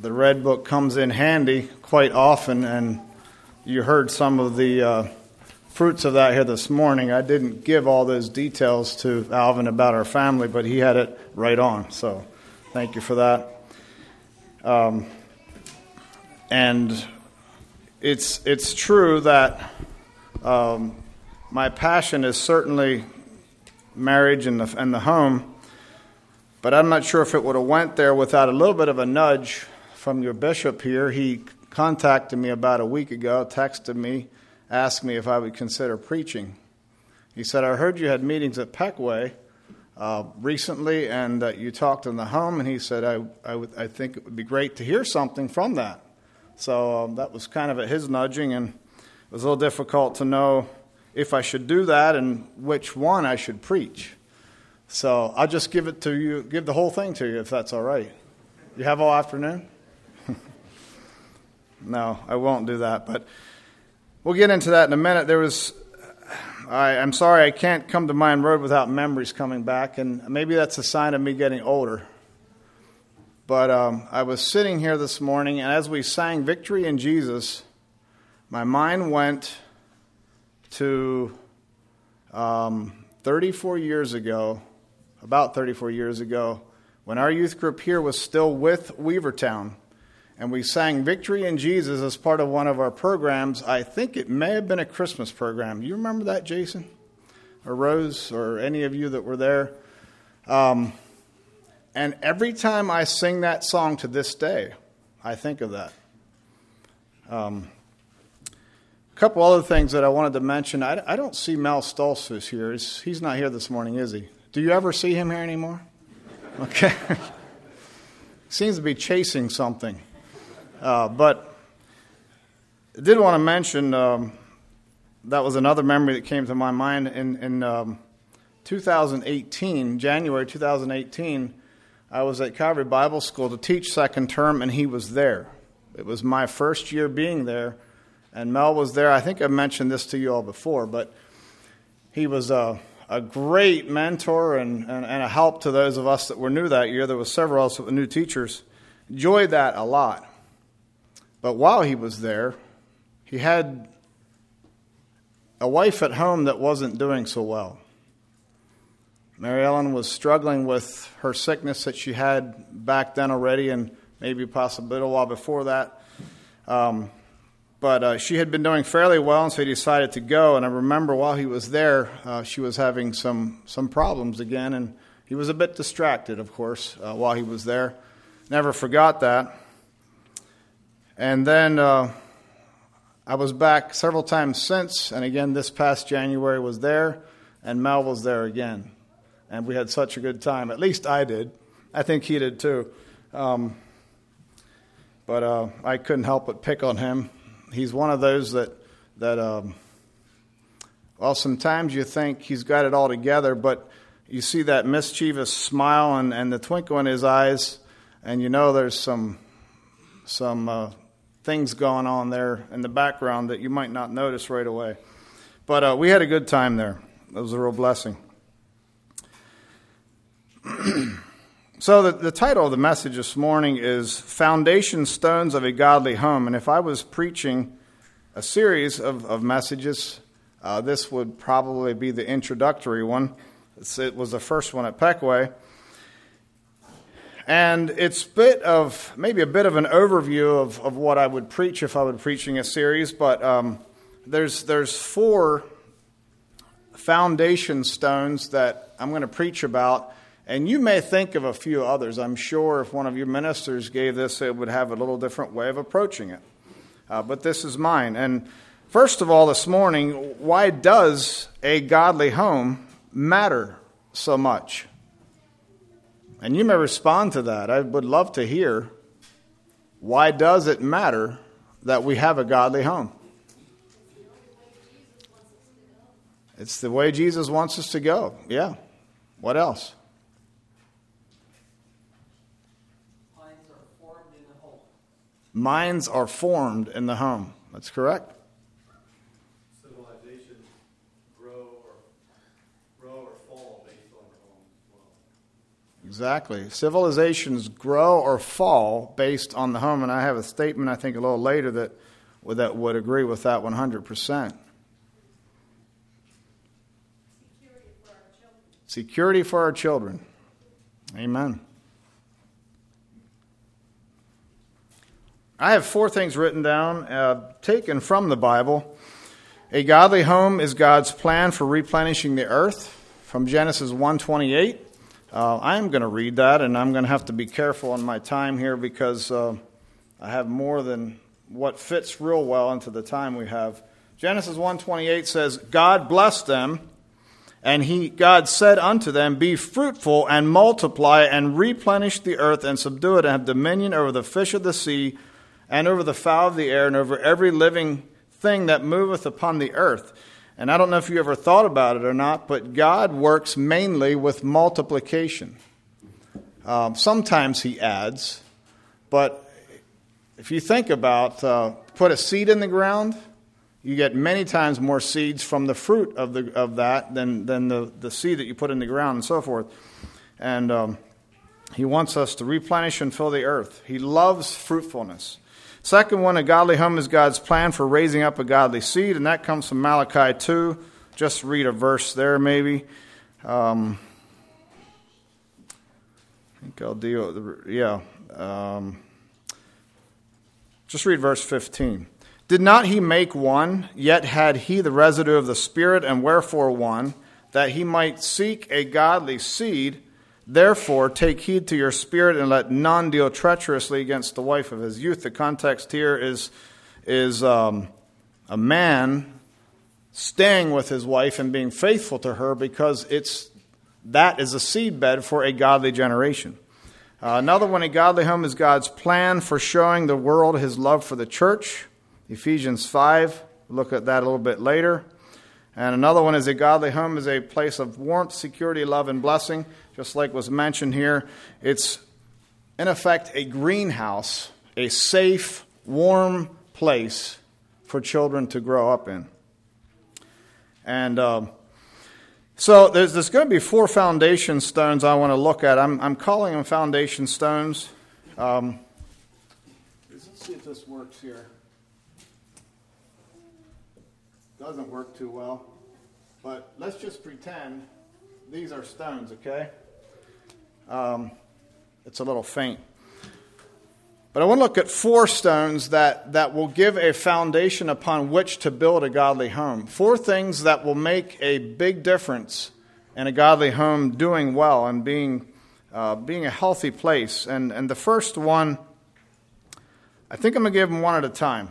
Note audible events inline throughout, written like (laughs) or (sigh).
the Red Book comes in handy quite often, and you heard some of the uh, fruits of that here this morning. I didn't give all those details to Alvin about our family, but he had it right on. So thank you for that. Um, and it's it's true that um, my passion is certainly marriage and the and the home, but I'm not sure if it would have went there without a little bit of a nudge from your bishop here. He contacted me about a week ago, texted me, asked me if I would consider preaching. He said, I heard you had meetings at Pequea uh, recently and that you talked in the home, and he said, I, I, think it would be great to hear something from that. So um, that was kind of at his nudging, and it was a little difficult to know if I should do that and which one I should preach. So I'll just give it to you, give the whole thing to you if that's all right. You have all afternoon? No, I won't do that, but we'll get into that in a minute. There was, I, am sorry, I can't come to Mine Road without memories coming back, and maybe that's a sign of me getting older. But um, I was sitting here this morning, and as we sang Victory in Jesus, my mind went to um, 34 years ago, about 34 years ago, when our youth group here was still with Weavertown and we sang Victory in Jesus as part of one of our programs. I think it may have been a Christmas program. You remember that, Jason? Or Rose, or any of you that were there? Um, and every time I sing that song to this day, I think of that. Um, a couple other things that I wanted to mention. I, I don't see Mel Stoltzfus here. He's, he's not here this morning, is he? Do you ever see him here anymore? (laughs) Okay. (laughs) Seems to be chasing something. Uh, but I did want to mention um, that was another memory that came to my mind in, in um, 2018, January 2018. I was at Calvary Bible School to teach second term, and he was there. It was my first year being there, and Mel was there. I think I mentioned this to you all before, but he was a, a great mentor and, and, and a help to those of us that were new that year. There were several of us that were new teachers. Enjoyed that a lot. But while he was there, he had a wife at home that wasn't doing so well. Mary Ellen was struggling with her sickness that she had back then already, and maybe possibly a while before that. Um, but uh, she had been doing fairly well, and so he decided to go. And I remember while he was there, uh, she was having some some problems again, and he was a bit distracted, of course, uh, while he was there. Never forgot that. And then uh, I was back several times since, and again this past January was there, and Mel was there again. And we had such a good time. At least I did. I think he did too. Um, but uh, I couldn't help but pick on him. He's one of those that, that um, well, sometimes you think he's got it all together, but you see that mischievous smile and, and the twinkle in his eyes, and you know there's some, some uh, things going on there in the background that you might not notice right away. But uh, we had a good time there. It was a real blessing. (clears throat) so, the, the title of the message this morning is Foundation Stones of a Godly Home. And if I was preaching a series of, of messages, uh, this would probably be the introductory one. It's, it was the first one at Pequea. And it's a bit of maybe a bit of an overview of, of what I would preach if I were preaching a series, but um, there's there's four foundation stones that I'm going to preach about, and you may think of a few others. I'm sure if one of your ministers gave this, it would have a little different way of approaching it. Uh, but this is mine. And first of all, this morning, why does a godly home matter so much? And you may respond to that. I would love to hear why does it matter that we have a godly home? It's the way Jesus wants us to go. Yeah. What else? Minds are formed in the home. Minds are formed in the home. That's correct. Exactly. Civilizations grow or fall based on the home, and I have a statement I think a little later that that would agree with that 100%. Security for our children. Amen. I have four things written down, uh, taken from the Bible. A godly home is God's plan for replenishing the earth, from Genesis 1:28. Uh, I am going to read that, and I'm going to have to be careful on my time here because uh, I have more than what fits real well into the time we have. Genesis 1:28 says, "God blessed them." And he, God said unto them, Be fruitful and multiply and replenish the earth and subdue it and have dominion over the fish of the sea and over the fowl of the air and over every living thing that moveth upon the earth. And I don't know if you ever thought about it or not, but God works mainly with multiplication. Um, sometimes he adds, but if you think about uh, put a seed in the ground, you get many times more seeds from the fruit of, the, of that than, than the, the seed that you put in the ground and so forth. And um, he wants us to replenish and fill the earth. He loves fruitfulness. Second one, a godly home is God's plan for raising up a godly seed, and that comes from Malachi 2. Just read a verse there, maybe. Um, I think I'll deal, yeah. Um, just read verse 15. Did not he make one, yet had he the residue of the Spirit, and wherefore one, that he might seek a godly seed? Therefore, take heed to your spirit, and let none deal treacherously against the wife of his youth. The context here is, is um, a man staying with his wife and being faithful to her because it's, that is a seedbed for a godly generation. Uh, another one, a godly home, is God's plan for showing the world his love for the church. Ephesians 5, look at that a little bit later. And another one is a godly home is a place of warmth, security, love, and blessing. Just like was mentioned here, it's in effect a greenhouse, a safe, warm place for children to grow up in. And uh, so there's, there's going to be four foundation stones I want to look at. I'm, I'm calling them foundation stones. Um, let's see if this works here doesn't work too well. But let's just pretend these are stones, okay? Um, it's a little faint. But I want to look at four stones that, that will give a foundation upon which to build a godly home. Four things that will make a big difference in a godly home doing well and being, uh, being a healthy place. And, and the first one, I think I'm going to give them one at a time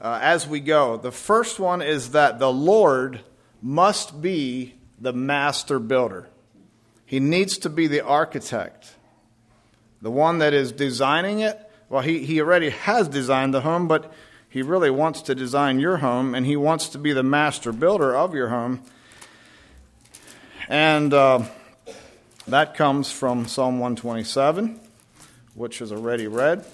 uh, as we go. The first one is that the Lord must be the master builder, He needs to be the architect, the one that is designing it. Well, he, he already has designed the home, but he really wants to design your home, and he wants to be the master builder of your home. And uh, that comes from Psalm 127, which is already read.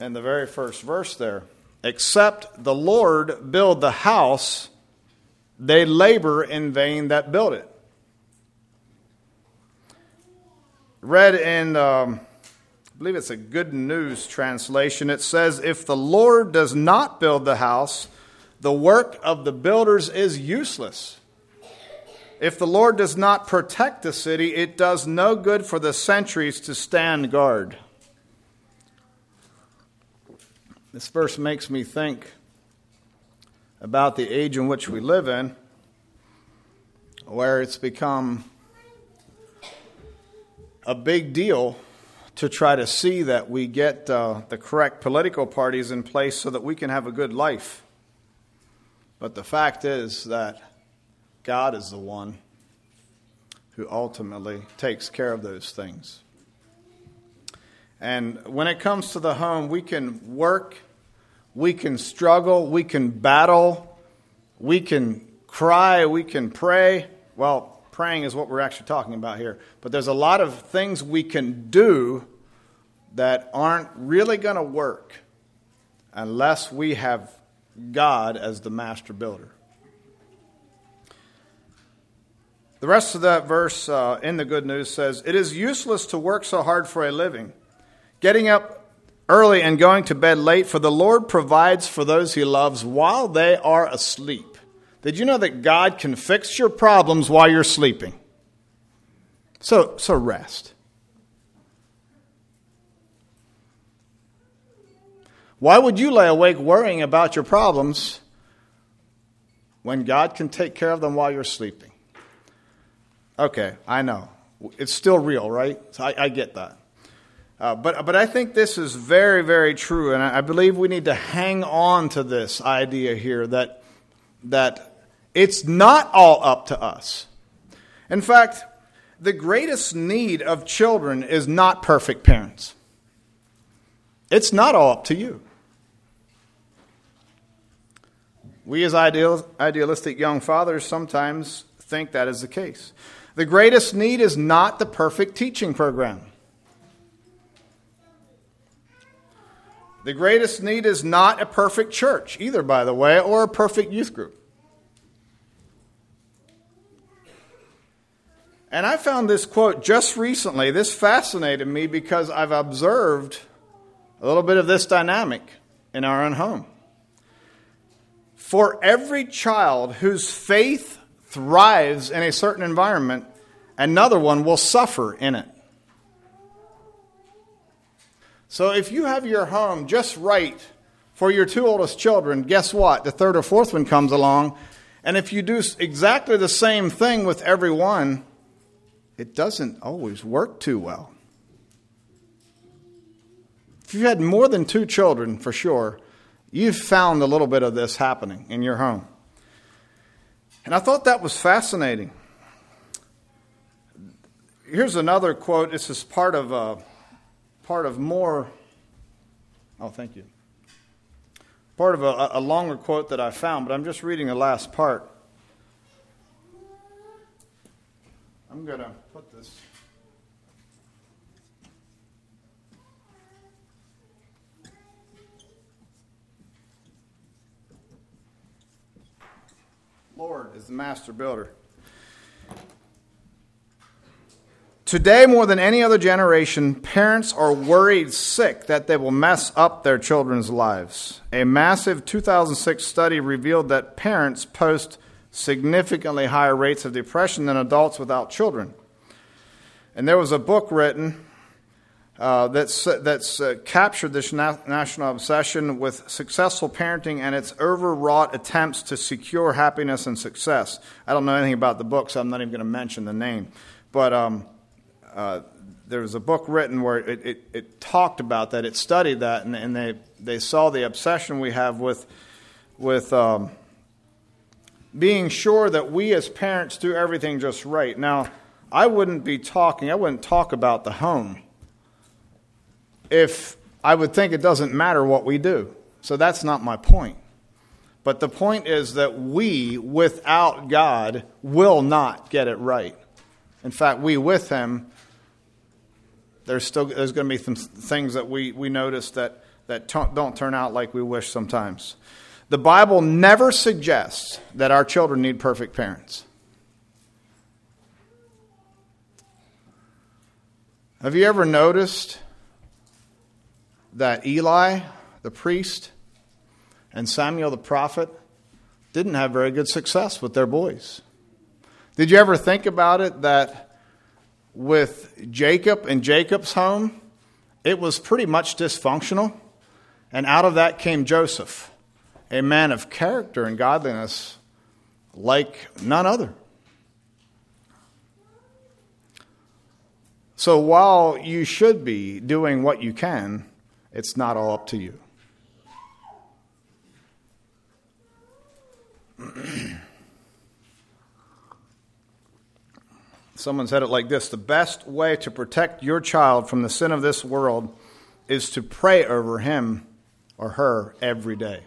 And the very first verse there. Except the Lord build the house, they labor in vain that build it. Read in, um, I believe it's a Good News translation, it says, If the Lord does not build the house, the work of the builders is useless. If the Lord does not protect the city, it does no good for the sentries to stand guard. This verse makes me think about the age in which we live in, where it's become a big deal to try to see that we get uh, the correct political parties in place so that we can have a good life. But the fact is that God is the one who ultimately takes care of those things. And when it comes to the home, we can work, we can struggle, we can battle, we can cry, we can pray. Well, praying is what we're actually talking about here. But there's a lot of things we can do that aren't really going to work unless we have God as the master builder. The rest of that verse uh, in the Good News says, It is useless to work so hard for a living, getting up early and going to bed late, for the Lord provides for those he loves while they are asleep. Did you know that God can fix your problems while you're sleeping? So, so rest. Why would you lay awake worrying about your problems when God can take care of them while you're sleeping? Okay, I know. It's still real, right? So I, I get that. Uh, but, but I think this is very, very true, and I, I believe we need to hang on to this idea here that, that it's not all up to us. In fact, the greatest need of children is not perfect parents. It's not all up to you. We, as ideal, idealistic young fathers, sometimes think that is the case. The greatest need is not the perfect teaching program. The greatest need is not a perfect church, either, by the way, or a perfect youth group. And I found this quote just recently. This fascinated me because I've observed a little bit of this dynamic in our own home. For every child whose faith thrives in a certain environment, another one will suffer in it. So if you have your home just right for your two oldest children, guess what? The third or fourth one comes along, and if you do exactly the same thing with every one, it doesn't always work too well. If you had more than two children, for sure, you've found a little bit of this happening in your home. And I thought that was fascinating. Here's another quote. This is part of uh, part of more. Oh, thank you. Part of a, a longer quote that I found, but I'm just reading the last part. I'm going to put this. Lord is the master builder. Today, more than any other generation, parents are worried sick that they will mess up their children's lives. A massive 2006 study revealed that parents post significantly higher rates of depression than adults without children. And there was a book written uh, that's, that's uh, captured this na- national obsession with successful parenting and its overwrought attempts to secure happiness and success. I don't know anything about the book, so I'm not even going to mention the name. But um, uh, there was a book written where it, it, it, talked about that, it studied that, and, and, they, they saw the obsession we have with, with um, being sure that we as parents do everything just right. Now, I wouldn't be talking, I wouldn't talk about the home if I would think it doesn't matter what we do. So that's not my point. But the point is that we, without God, will not get it right. In fact, we with Him, there's still there's going to be some things that we, we notice that, that don't turn out like we wish sometimes. The Bible never suggests that our children need perfect parents. Have you ever noticed that Eli, the priest, and Samuel, the prophet, didn't have very good success with their boys. Did you ever think about it that with Jacob and Jacob's home, it was pretty much dysfunctional? And out of that came Joseph, a man of character and godliness like none other. So while you should be doing what you can, it's not all up to you. (clears throat) Someone said it like this The best way to protect your child from the sin of this world is to pray over him or her every day.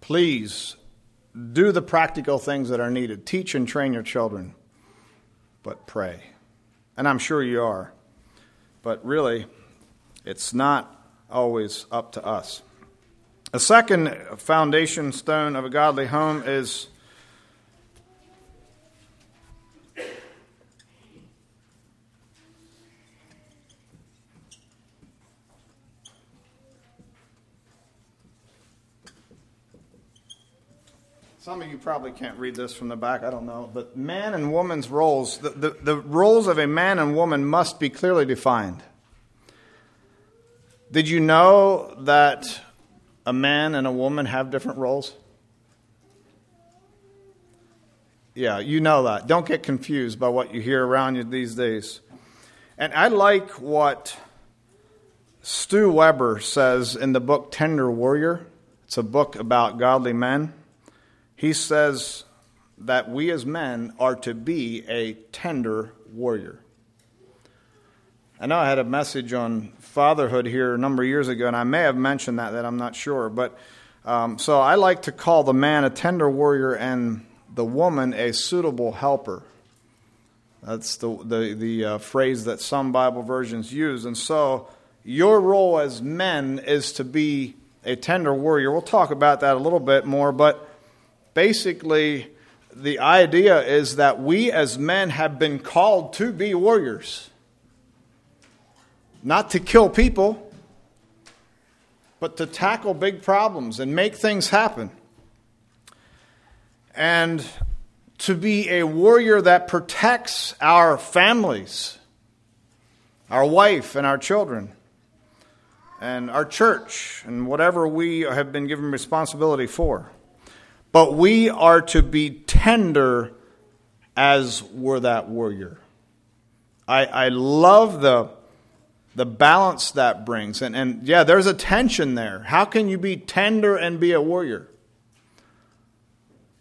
Please do the practical things that are needed. Teach and train your children, but pray. And I'm sure you are. But really, it's not always up to us. A second foundation stone of a godly home is you probably can't read this from the back, I don't know. But man and woman's roles, the, the, the roles of a man and woman must be clearly defined. Did you know that a man and a woman have different roles? Yeah, you know that. Don't get confused by what you hear around you these days. And I like what Stu Weber says in the book Tender Warrior. It's a book about godly men. He says that we as men are to be a tender warrior. I know I had a message on fatherhood here a number of years ago, and I may have mentioned that, that I'm not sure. But um, so I like to call the man a tender warrior and the woman a suitable helper. That's the, the, the uh, phrase that some Bible versions use. And so your role as men is to be a tender warrior. We'll talk about that a little bit more, but basically, the idea is that we as men have been called to be warriors. Not to kill people, but to tackle big problems and make things happen and to be a warrior that protects our families, our wife, and our children, and our church, and whatever we have been given responsibility for. But we are to be tender as we're that warrior. I, I love the, the balance that brings. And, and yeah, there's a tension there. How can you be tender and be a warrior?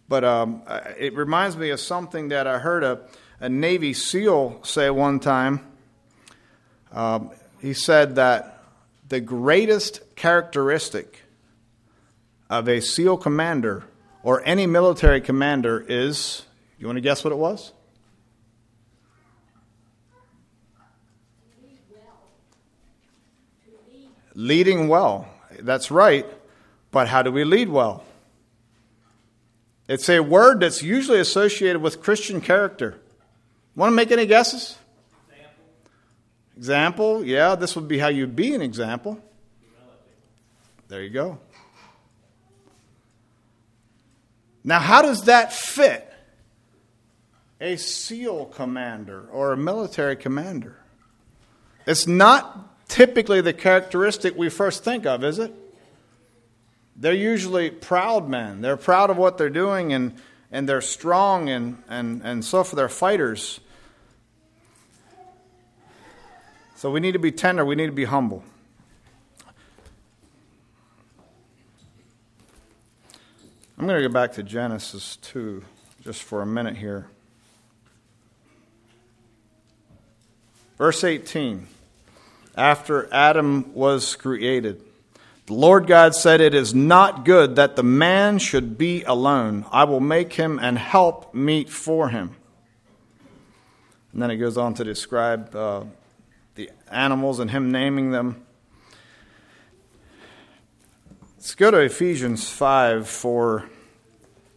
But um, it reminds me of something that I heard a, a Navy SEAL say one time. Um, he said that the greatest characteristic of a SEAL commander or any military commander is you want to guess what it was? Leading well. That's right. But how do we lead well? It's a word that's usually associated with Christian character. Want to make any guesses? Example. Example, yeah, this would be how you'd be an example. There you go. Now, how does that fit a SEAL commander or a military commander? It's not typically the characteristic we first think of, is it? they're usually proud men. They're proud of what they're doing and, and they're strong and, and, and so for their fighters. So we need to be tender, we need to be humble. I'm going to go back to Genesis 2 just for a minute here. Verse 18 After Adam was created, the Lord God said, It is not good that the man should be alone. I will make him and help meet for him. And then it goes on to describe uh, the animals and him naming them. Let's go to Ephesians 5 for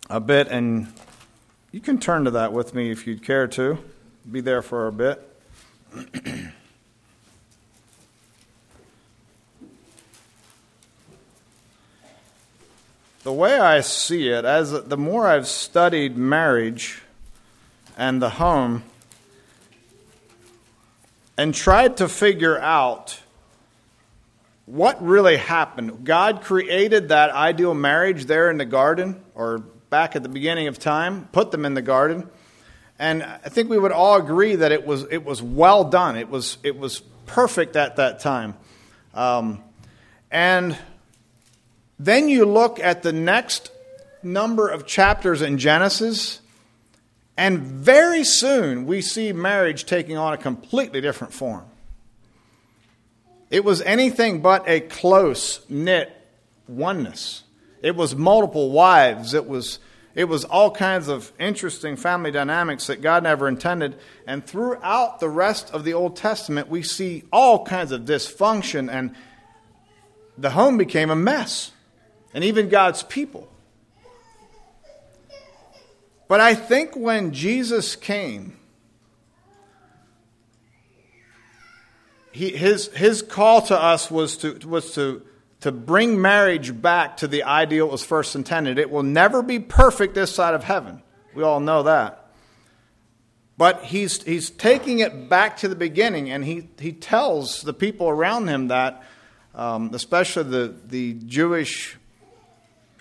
a bit, and you can turn to that with me if you'd care to. Be there for a bit. the way I see it, as the more I've studied marriage and the home and tried to figure out what really happened. God created that ideal marriage there in the garden or back at the beginning of time, put them in the garden. And I think we would all agree that it was, it was well done. It was, it was perfect at that time. Um, and then you look at the next number of chapters in Genesis, and very soon we see marriage taking on a completely different form. It was anything but a close knit oneness. It was multiple wives. It was, it was all kinds of interesting family dynamics that God never intended. And throughout the rest of the Old Testament, we see all kinds of dysfunction, and the home became a mess and even God's people. But I think when Jesus came, he, his, his call to us was to, was to to bring marriage back to the ideal it was first intended. It will never be perfect this side of heaven. We all know that. But he's, he's taking it back to the beginning, and he, he tells the people around him that, um, especially the, the Jewish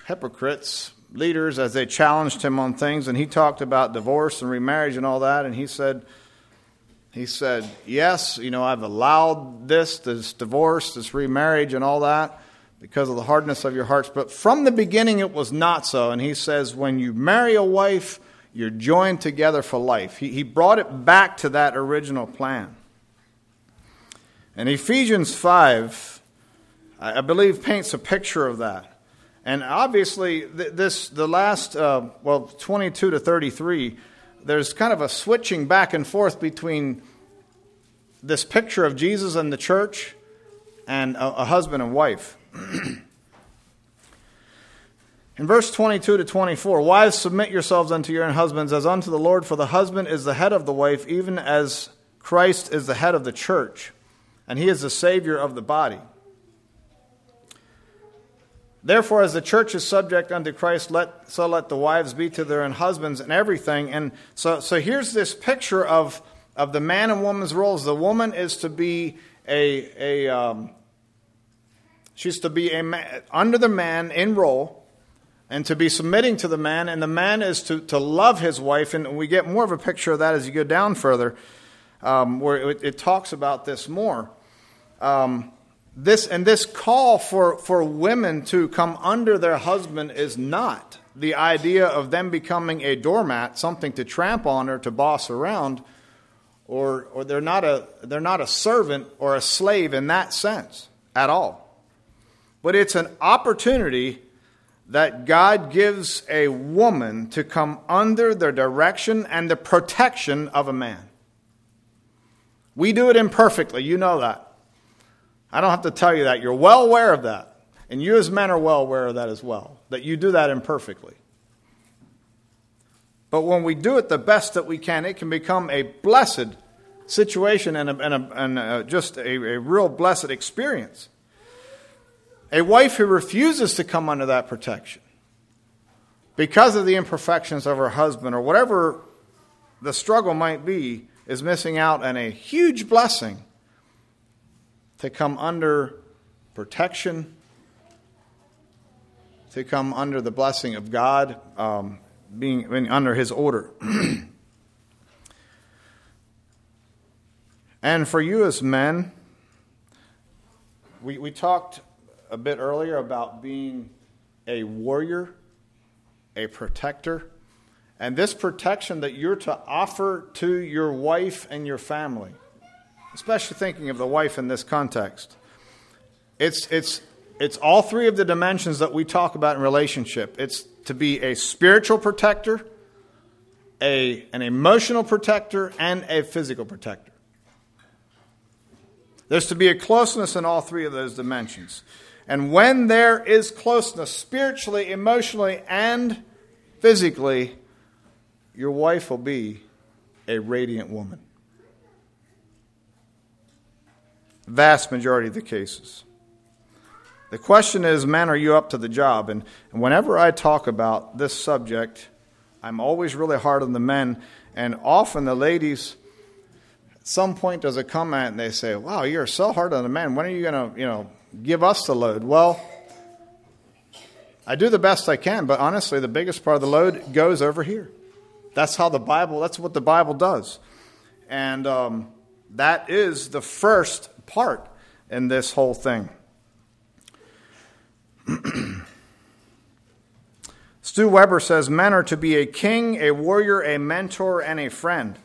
hypocrites, leaders, as they challenged him on things, and he talked about divorce and remarriage and all that, and he said, he said, Yes, you know, I've allowed this, this divorce, this remarriage, and all that because of the hardness of your hearts. But from the beginning, it was not so. And he says, When you marry a wife, you're joined together for life. He, he brought it back to that original plan. And Ephesians 5, I, I believe, paints a picture of that. And obviously, this the last, uh, well, 22 to 33 there's kind of a switching back and forth between this picture of Jesus and the church and a, a husband and wife. (clears throat) In verse 22 to 24, wives, submit yourselves unto your own husbands as unto the Lord, for the husband is the head of the wife, even as Christ is the head of the church, and he is the Savior of the body. Therefore, as the church is subject unto Christ, let, so let the wives be to their own husbands and everything. And so, so here's this picture of, of the man and woman's roles. The woman is to be a, a um, she's to be a man, under the man in role and to be submitting to the man, and the man is to, to love his wife. And we get more of a picture of that as you go down further, um, where it, it, talks about this more. Um, this and this call for, for women to come under their husband is not the idea of them becoming a doormat, something to tramp on or to boss around, or, or they're, not a, they're not a servant or a slave in that sense at all. But it's an opportunity that God gives a woman to come under the direction and the protection of a man. We do it imperfectly, you know that. I don't have to tell you that. You're well aware of that. And you, as men, are well aware of that as well, that you do that imperfectly. But when we do it the best that we can, it can become a blessed situation and, a, and, a, and a, just a, a real blessed experience. A wife who refuses to come under that protection because of the imperfections of her husband or whatever the struggle might be is missing out on a huge blessing to come under protection, to come under the blessing of God, um, being, under His order. (clears throat) and for you as men, we, we talked a bit earlier about being a warrior, a protector. And this protection that you're to offer to your wife and your family especially thinking of the wife in this context. It's, it's, it's all three of the dimensions that we talk about in relationship. It's to be a spiritual protector, a, an emotional protector, and a physical protector. There's to be a closeness in all three of those dimensions. And when there is closeness, spiritually, emotionally, and physically, your wife will be a radiant woman. vast majority of the cases. The question is, men, are you up to the job? And, whenever I talk about this subject, I'm always really hard on the men, and often the ladies, at some point, does a comment and they say, "Wow, you're so hard on the men. When are you going to, you know, give us the load?" Well, I do the best I can, but honestly, the biggest part of the load goes over here. That's how the Bible. That's what the Bible does, and um, that is the first part in this whole thing. (clears throat) Stu Weber says men are to be a king, a warrior, a mentor, and a friend.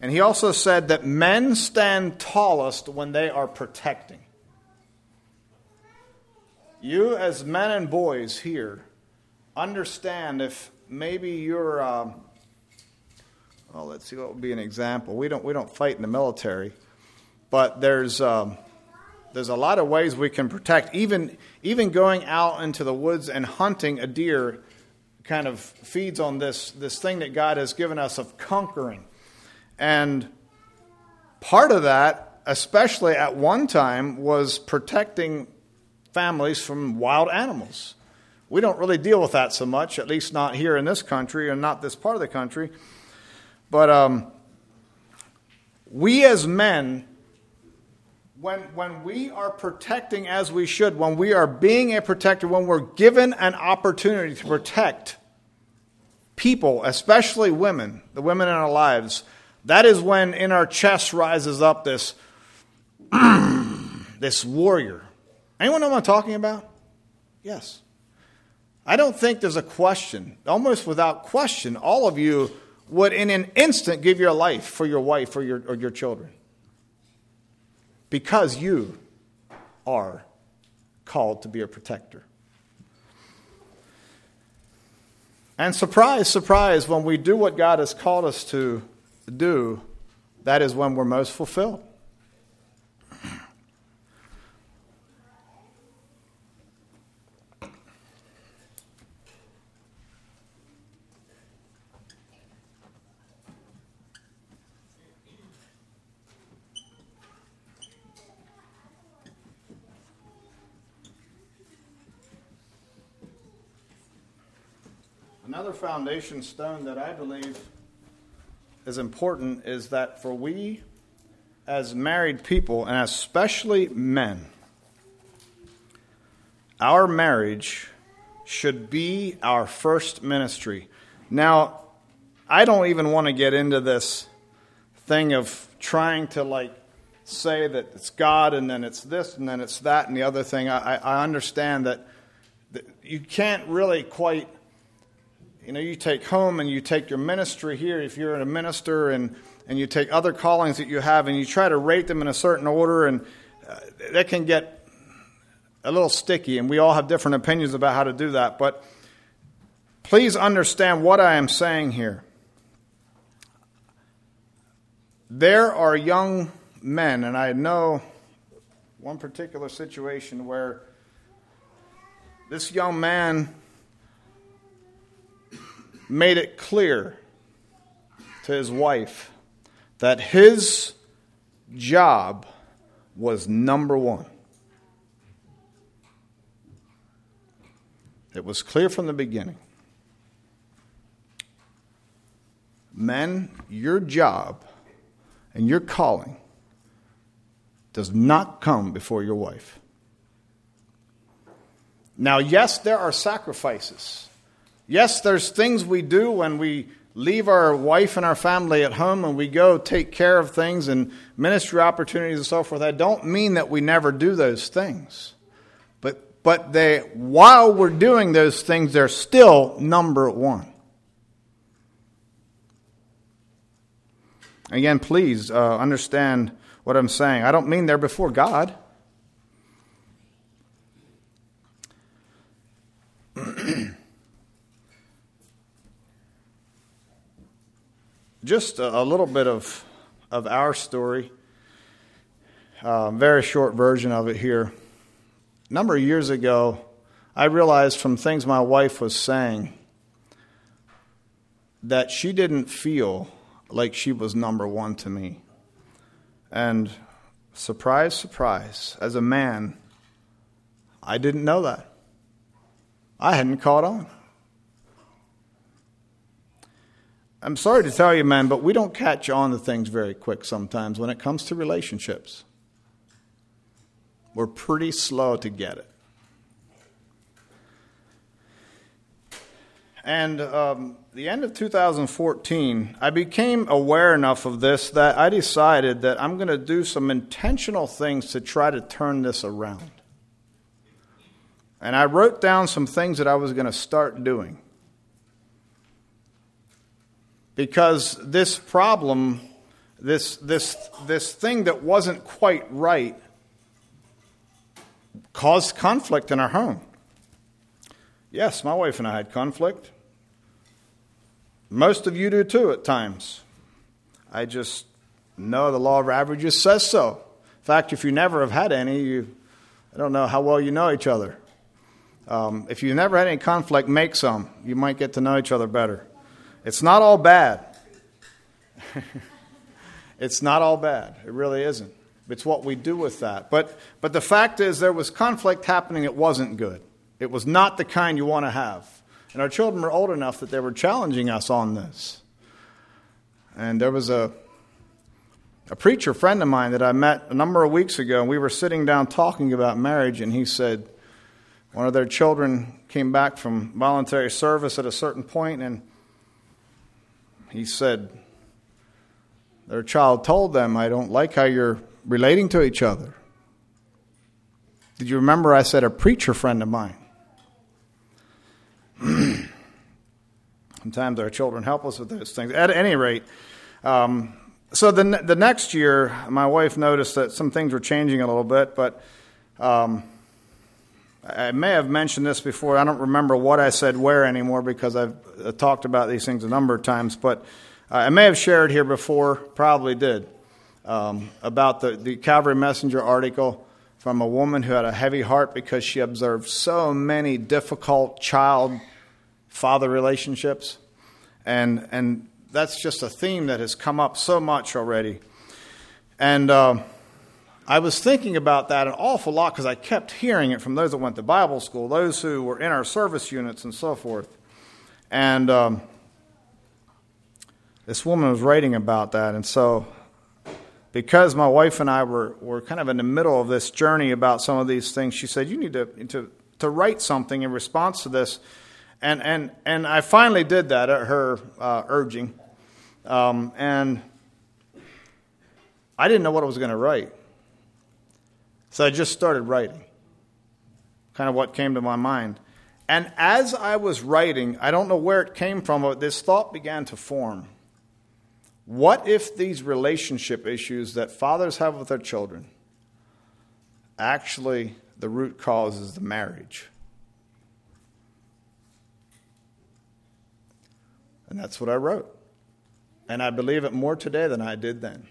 And he also said that men stand tallest when they are protecting. You, as men and boys here, understand if maybe you're. Uh, well, let's see what would be an example. We don't, we don't fight in the military. But there's, um, there's a lot of ways we can protect. Even, even going out into the woods and hunting a deer kind of feeds on this, this thing that God has given us of conquering. And part of that, especially at one time, was protecting families from wild animals. We don't really deal with that so much, at least not here in this country or not this part of the country. But um, we as men, when, when we are protecting as we should, when we are being a protector, when we're given an opportunity to protect people, especially women, the women in our lives, that is when in our chest rises up this, (clears throat) this warrior. Anyone know what I'm talking about? Yes. I don't think there's a question, almost without question, all of you would in an instant give your life for your wife or your, or your children. Because you are called to be a protector. And surprise, surprise, when we do what God has called us to do, that is when we're most fulfilled. Another foundation stone that I believe is important is that for we as married people, and especially men, our marriage should be our first ministry. Now, I don't even want to get into this thing of trying to like say that it's God and then it's this and then it's that and the other thing. I, I understand that, that you can't really quite you know, you take home and you take your ministry here, if you're a minister, and, and you take other callings that you have and you try to rate them in a certain order, and uh, that can get a little sticky, and we all have different opinions about how to do that. But please understand what I am saying here. There are young men, and I know one particular situation where this young man made it clear to his wife that his job was number one. It was clear from the beginning. Men, your job and your calling does not come before your wife. Now, yes, there are sacrifices Yes, there's things we do when we leave our wife and our family at home and we go take care of things and ministry opportunities and so forth. I don't mean that we never do those things. But, but they, while we're doing those things, they're still number one. Again, please uh, understand what I'm saying. I don't mean they're before God. Just a, little bit of, of our story, uh, very short version of it here. A number of years ago, I realized from things my wife was saying that she didn't feel like she was number one to me. And surprise, surprise, as a man, I didn't know that. I hadn't caught on. I'm sorry to tell you, man, but we don't catch on to things very quick sometimes when it comes to relationships. We're pretty slow to get it. And um, the end of 2014, I became aware enough of this that I decided that I'm going to do some intentional things to try to turn this around. And I wrote down some things that I was going to start doing because this problem, this, this, this thing that wasn't quite right, caused conflict in our home. Yes, my wife and I had conflict. Most of you do too at times. I just know the law of averages says so. In fact, if you never have had any, you, I don't know how well you know each other. Um, if you've never had any conflict, make some. You might get to know each other better. It's not all bad. (laughs) it's not all bad. It really isn't. It's what we do with that. But, but the fact is, there was conflict happening. It wasn't good. It was not the kind you want to have. And our children were old enough that they were challenging us on this. And there was a, a preacher friend of mine that I met a number of weeks ago, and we were sitting down talking about marriage, and he said one of their children came back from voluntary service at a certain point, and he said, their child told them, I don't like how you're relating to each other. Did you remember I said a preacher friend of mine? (clears throat) Sometimes our children help us with those things. At any rate, um, so the, the next year, my wife noticed that some things were changing a little bit, but um, I may have mentioned this before. I don't remember what I said where anymore because I've uh, talked about these things a number of times, but I may have shared here before, probably did, um, about the, the Calvary Messenger article from a woman who had a heavy heart because she observed so many difficult child father relationships. And, and that's just a theme that has come up so much already. And uh, I was thinking about that an awful lot because I kept hearing it from those that went to Bible school, those who were in our service units, and so forth. And um, this woman was writing about that. And so, because my wife and I were, were kind of in the middle of this journey about some of these things, she said, You need to, to, to write something in response to this and, and, and I finally did that at her uh, urging. Um, and I didn't know what I was going to write. So I just started writing, kind of what came to my mind. And as I was writing, I don't know where it came from, but this thought began to form. What if these relationship issues that fathers have with their children actually the root cause is the marriage? And that's what I wrote. And I believe it more today than I did then.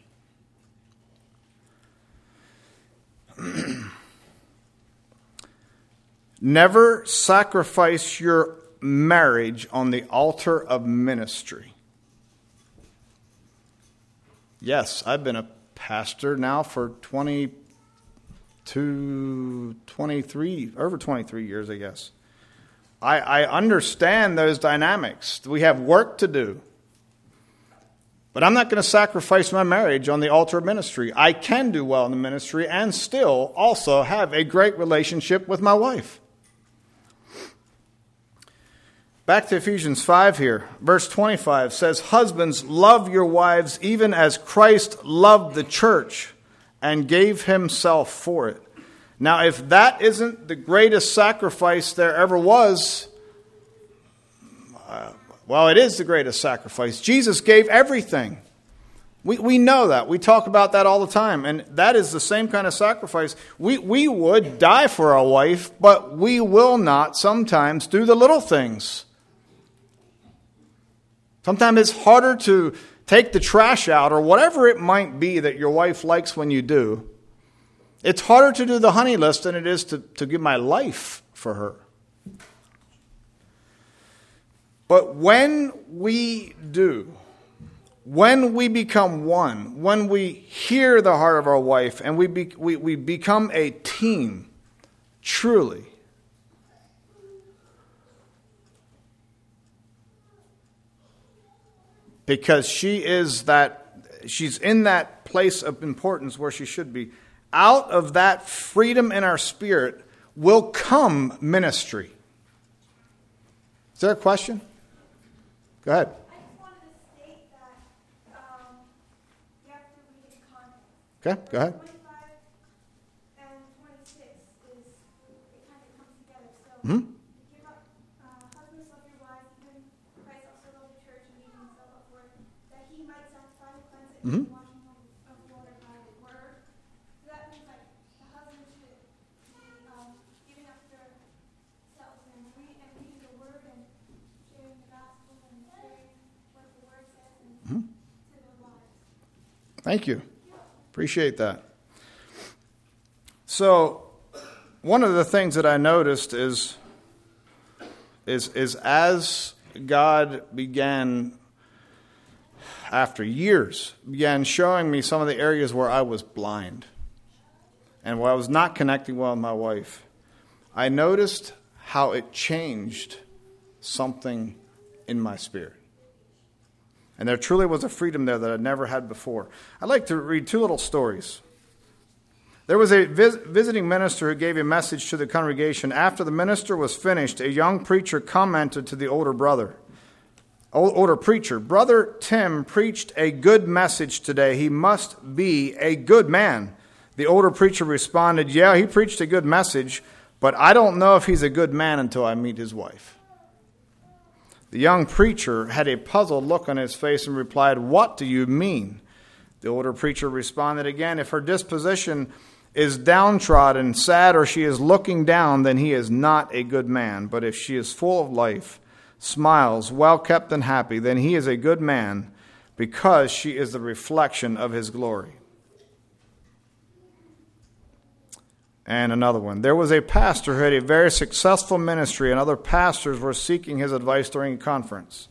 Never sacrifice your marriage on the altar of ministry. Yes, I've been a pastor now for 22, 23, over 23 years, I guess. I, I understand those dynamics. We have work to do. But I'm not going to sacrifice my marriage on the altar of ministry. I can do well in the ministry and still also have a great relationship with my wife. Back to Ephesians 5 here. Verse 25 says, Husbands, love your wives even as Christ loved the church and gave himself for it. Now, if that isn't the greatest sacrifice there ever was, uh, well, it is the greatest sacrifice. Jesus gave everything. We, we know that. We talk about that all the time. And that is the same kind of sacrifice. We, we would die for our wife, but we will not sometimes do the little things. Sometimes it's harder to take the trash out or whatever it might be that your wife likes when you do it's harder to do the honey list than it is to, to give my life for her. But when we do, when we become one, when we hear the heart of our wife and we, be, we, we become a team, truly, because she is that, she's in that place of importance where she should be out of that freedom in our spirit will come ministry. Is there a question? Go ahead. Okay, go ahead. Mm-hmm. Mm-hmm. Thank you. Appreciate that. So, one of the things that I noticed is, is, is as God began, after years, began showing me some of the areas where I was blind. and while I was not connecting well with my wife, I noticed how it changed something in my spirit. And there truly was a freedom there that I'd never had before. I'd like to read two little stories. There was a vis- visiting minister who gave a message to the congregation. After the minister was finished, a young preacher commented to the older brother, older preacher, Brother Tim preached a good message today. He must be a good man. The older preacher responded, Yeah, he preached a good message, but I don't know if he's a good man until I meet his wife. The young preacher had a puzzled look on his face and replied, What do you mean? The older preacher responded again, If her disposition is downtrodden, sad, or she is looking down, then he is not a good man. But if she is full of life, smiles, well kept, and happy, then he is a good man because she is the reflection of his glory. And another one. There was a pastor who had a very successful ministry, and other pastors were seeking his advice during a conference.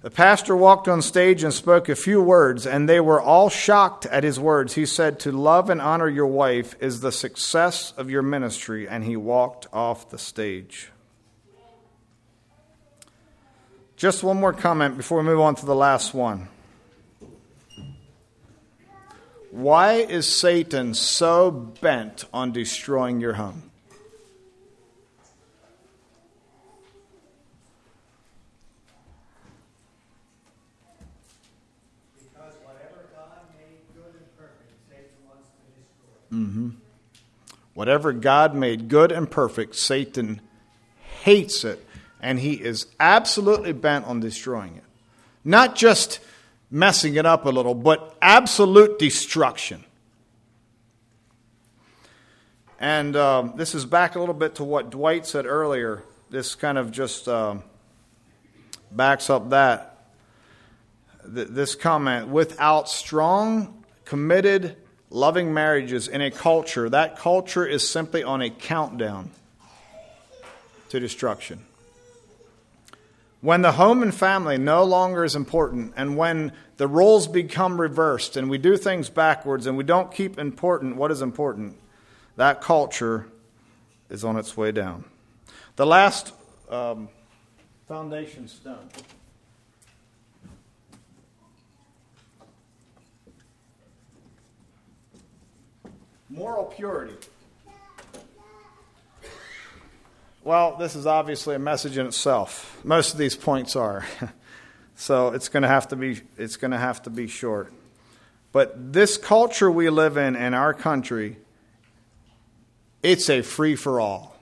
The pastor walked on stage and spoke a few words, and they were all shocked at his words. He said, To love and honor your wife is the success of your ministry, and he walked off the stage. Just one more comment before we move on to the last one. Why is Satan so bent on destroying your home? Because whatever God made good and perfect, Satan wants to destroy. Mm-hmm. Whatever God made good and perfect, Satan hates it, and he is absolutely bent on destroying it. Not just messing it up a little, but absolute destruction. And um, this is back a little bit to what Dwight said earlier. This kind of just um, backs up that. Th- this comment without strong, committed, loving marriages in a culture, that culture is simply on a countdown to destruction. When the home and family no longer is important, and when the roles become reversed, and we do things backwards, and we don't keep important what is important, that culture is on its way down. The last um, foundation stone. Moral purity. Well, this is obviously a message in itself. Most of these points are. (laughs) so it's going to have to be it's going to have to be short. But this culture we live in in our country it's a free for all.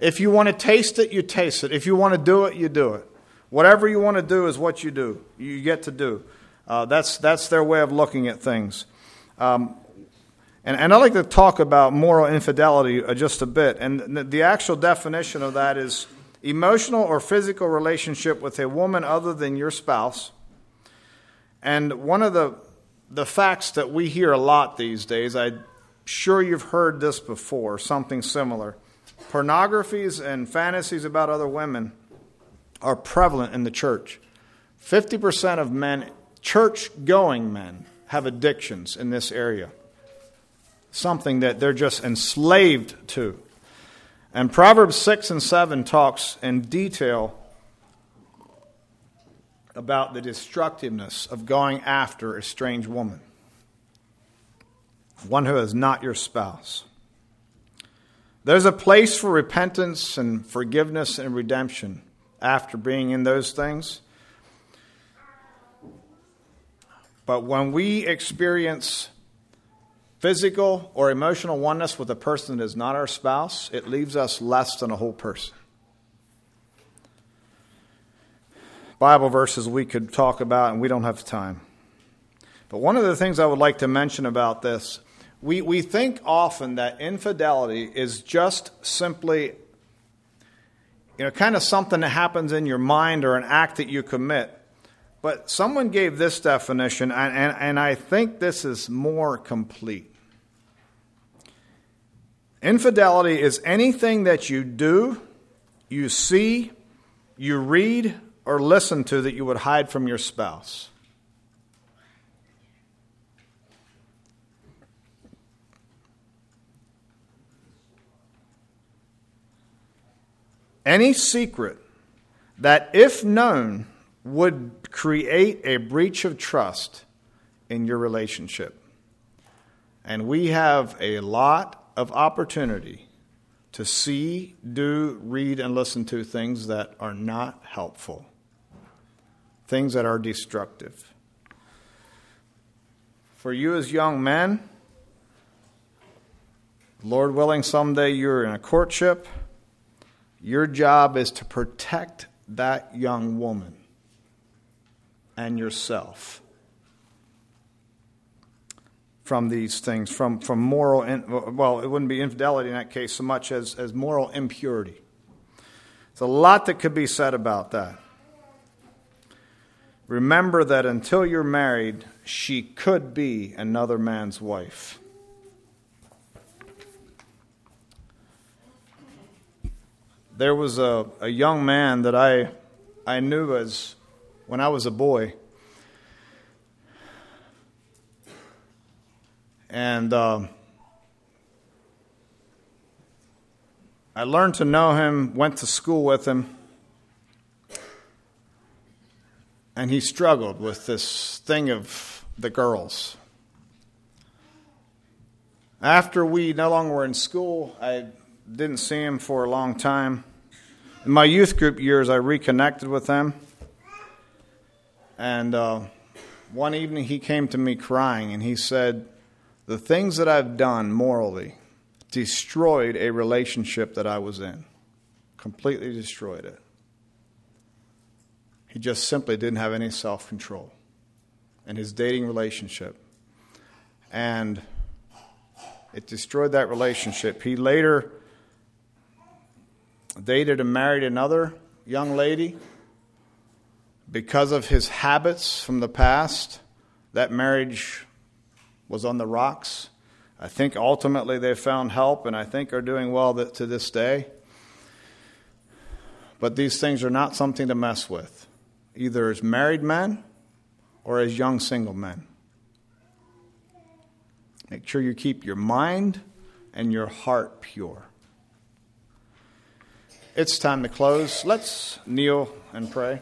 If you want to taste it, you taste it. If you want to do it, you do it. Whatever you want to do is what you do. You get to do. Uh, that's, that's their way of looking at things. Um, and, and I'd like to talk about moral infidelity uh, just a bit. And the, actual definition of that is emotional or physical relationship with a woman other than your spouse. And one of the, the facts that we hear a lot these days, I'm sure you've heard this before, something similar. Pornographies and fantasies about other women are prevalent in the church. 50% of men, church going men, have addictions in this area something that they're just enslaved to. And Proverbs 6 and 7 talks in detail about the destructiveness of going after a strange woman, one who is not your spouse. There's a place for repentance and forgiveness and redemption after being in those things. But when we experience physical or emotional oneness with a person that is not our spouse, it leaves us less than a whole person. Bible verses we could talk about, and we don't have time. But one of the things I would like to mention about this, we, we think often that infidelity is just simply, you know, kind of something that happens in your mind or an act that you commit. But someone gave this definition, and, and, and I think this is more complete. Infidelity is anything that you do, you see, you read, or listen to that you would hide from your spouse. Any secret that, if known, would create a breach of trust in your relationship. And we have a lot of opportunity to see, do, read, and listen to things that are not helpful, things that are destructive. For you as young men, Lord willing, someday you're in a courtship. Your job is to protect that young woman and yourself from these things, from, from moral, in, well, it wouldn't be infidelity in that case so much as, as moral impurity. There's a lot that could be said about that. Remember that until you're married, she could be another man's wife. There was a, a young man that I, I knew as when I was a boy. And uh, I learned to know him, went to school with him, and he struggled with this thing of the girls. After we no longer were in school, I didn't see him for a long time. In my youth group years, I reconnected with him. And uh, one evening he came to me crying and he said, The things that I've done morally destroyed a relationship that I was in, completely destroyed it. He just simply didn't have any self control in his dating relationship. And it destroyed that relationship. He later dated and married another young lady. Because of his habits from the past, that marriage was on the rocks. I think ultimately they found help and I think are doing well to this day. But these things are not something to mess with, either as married men or as young single men. Make sure you keep your mind and your heart pure. It's time to close. Let's kneel and pray.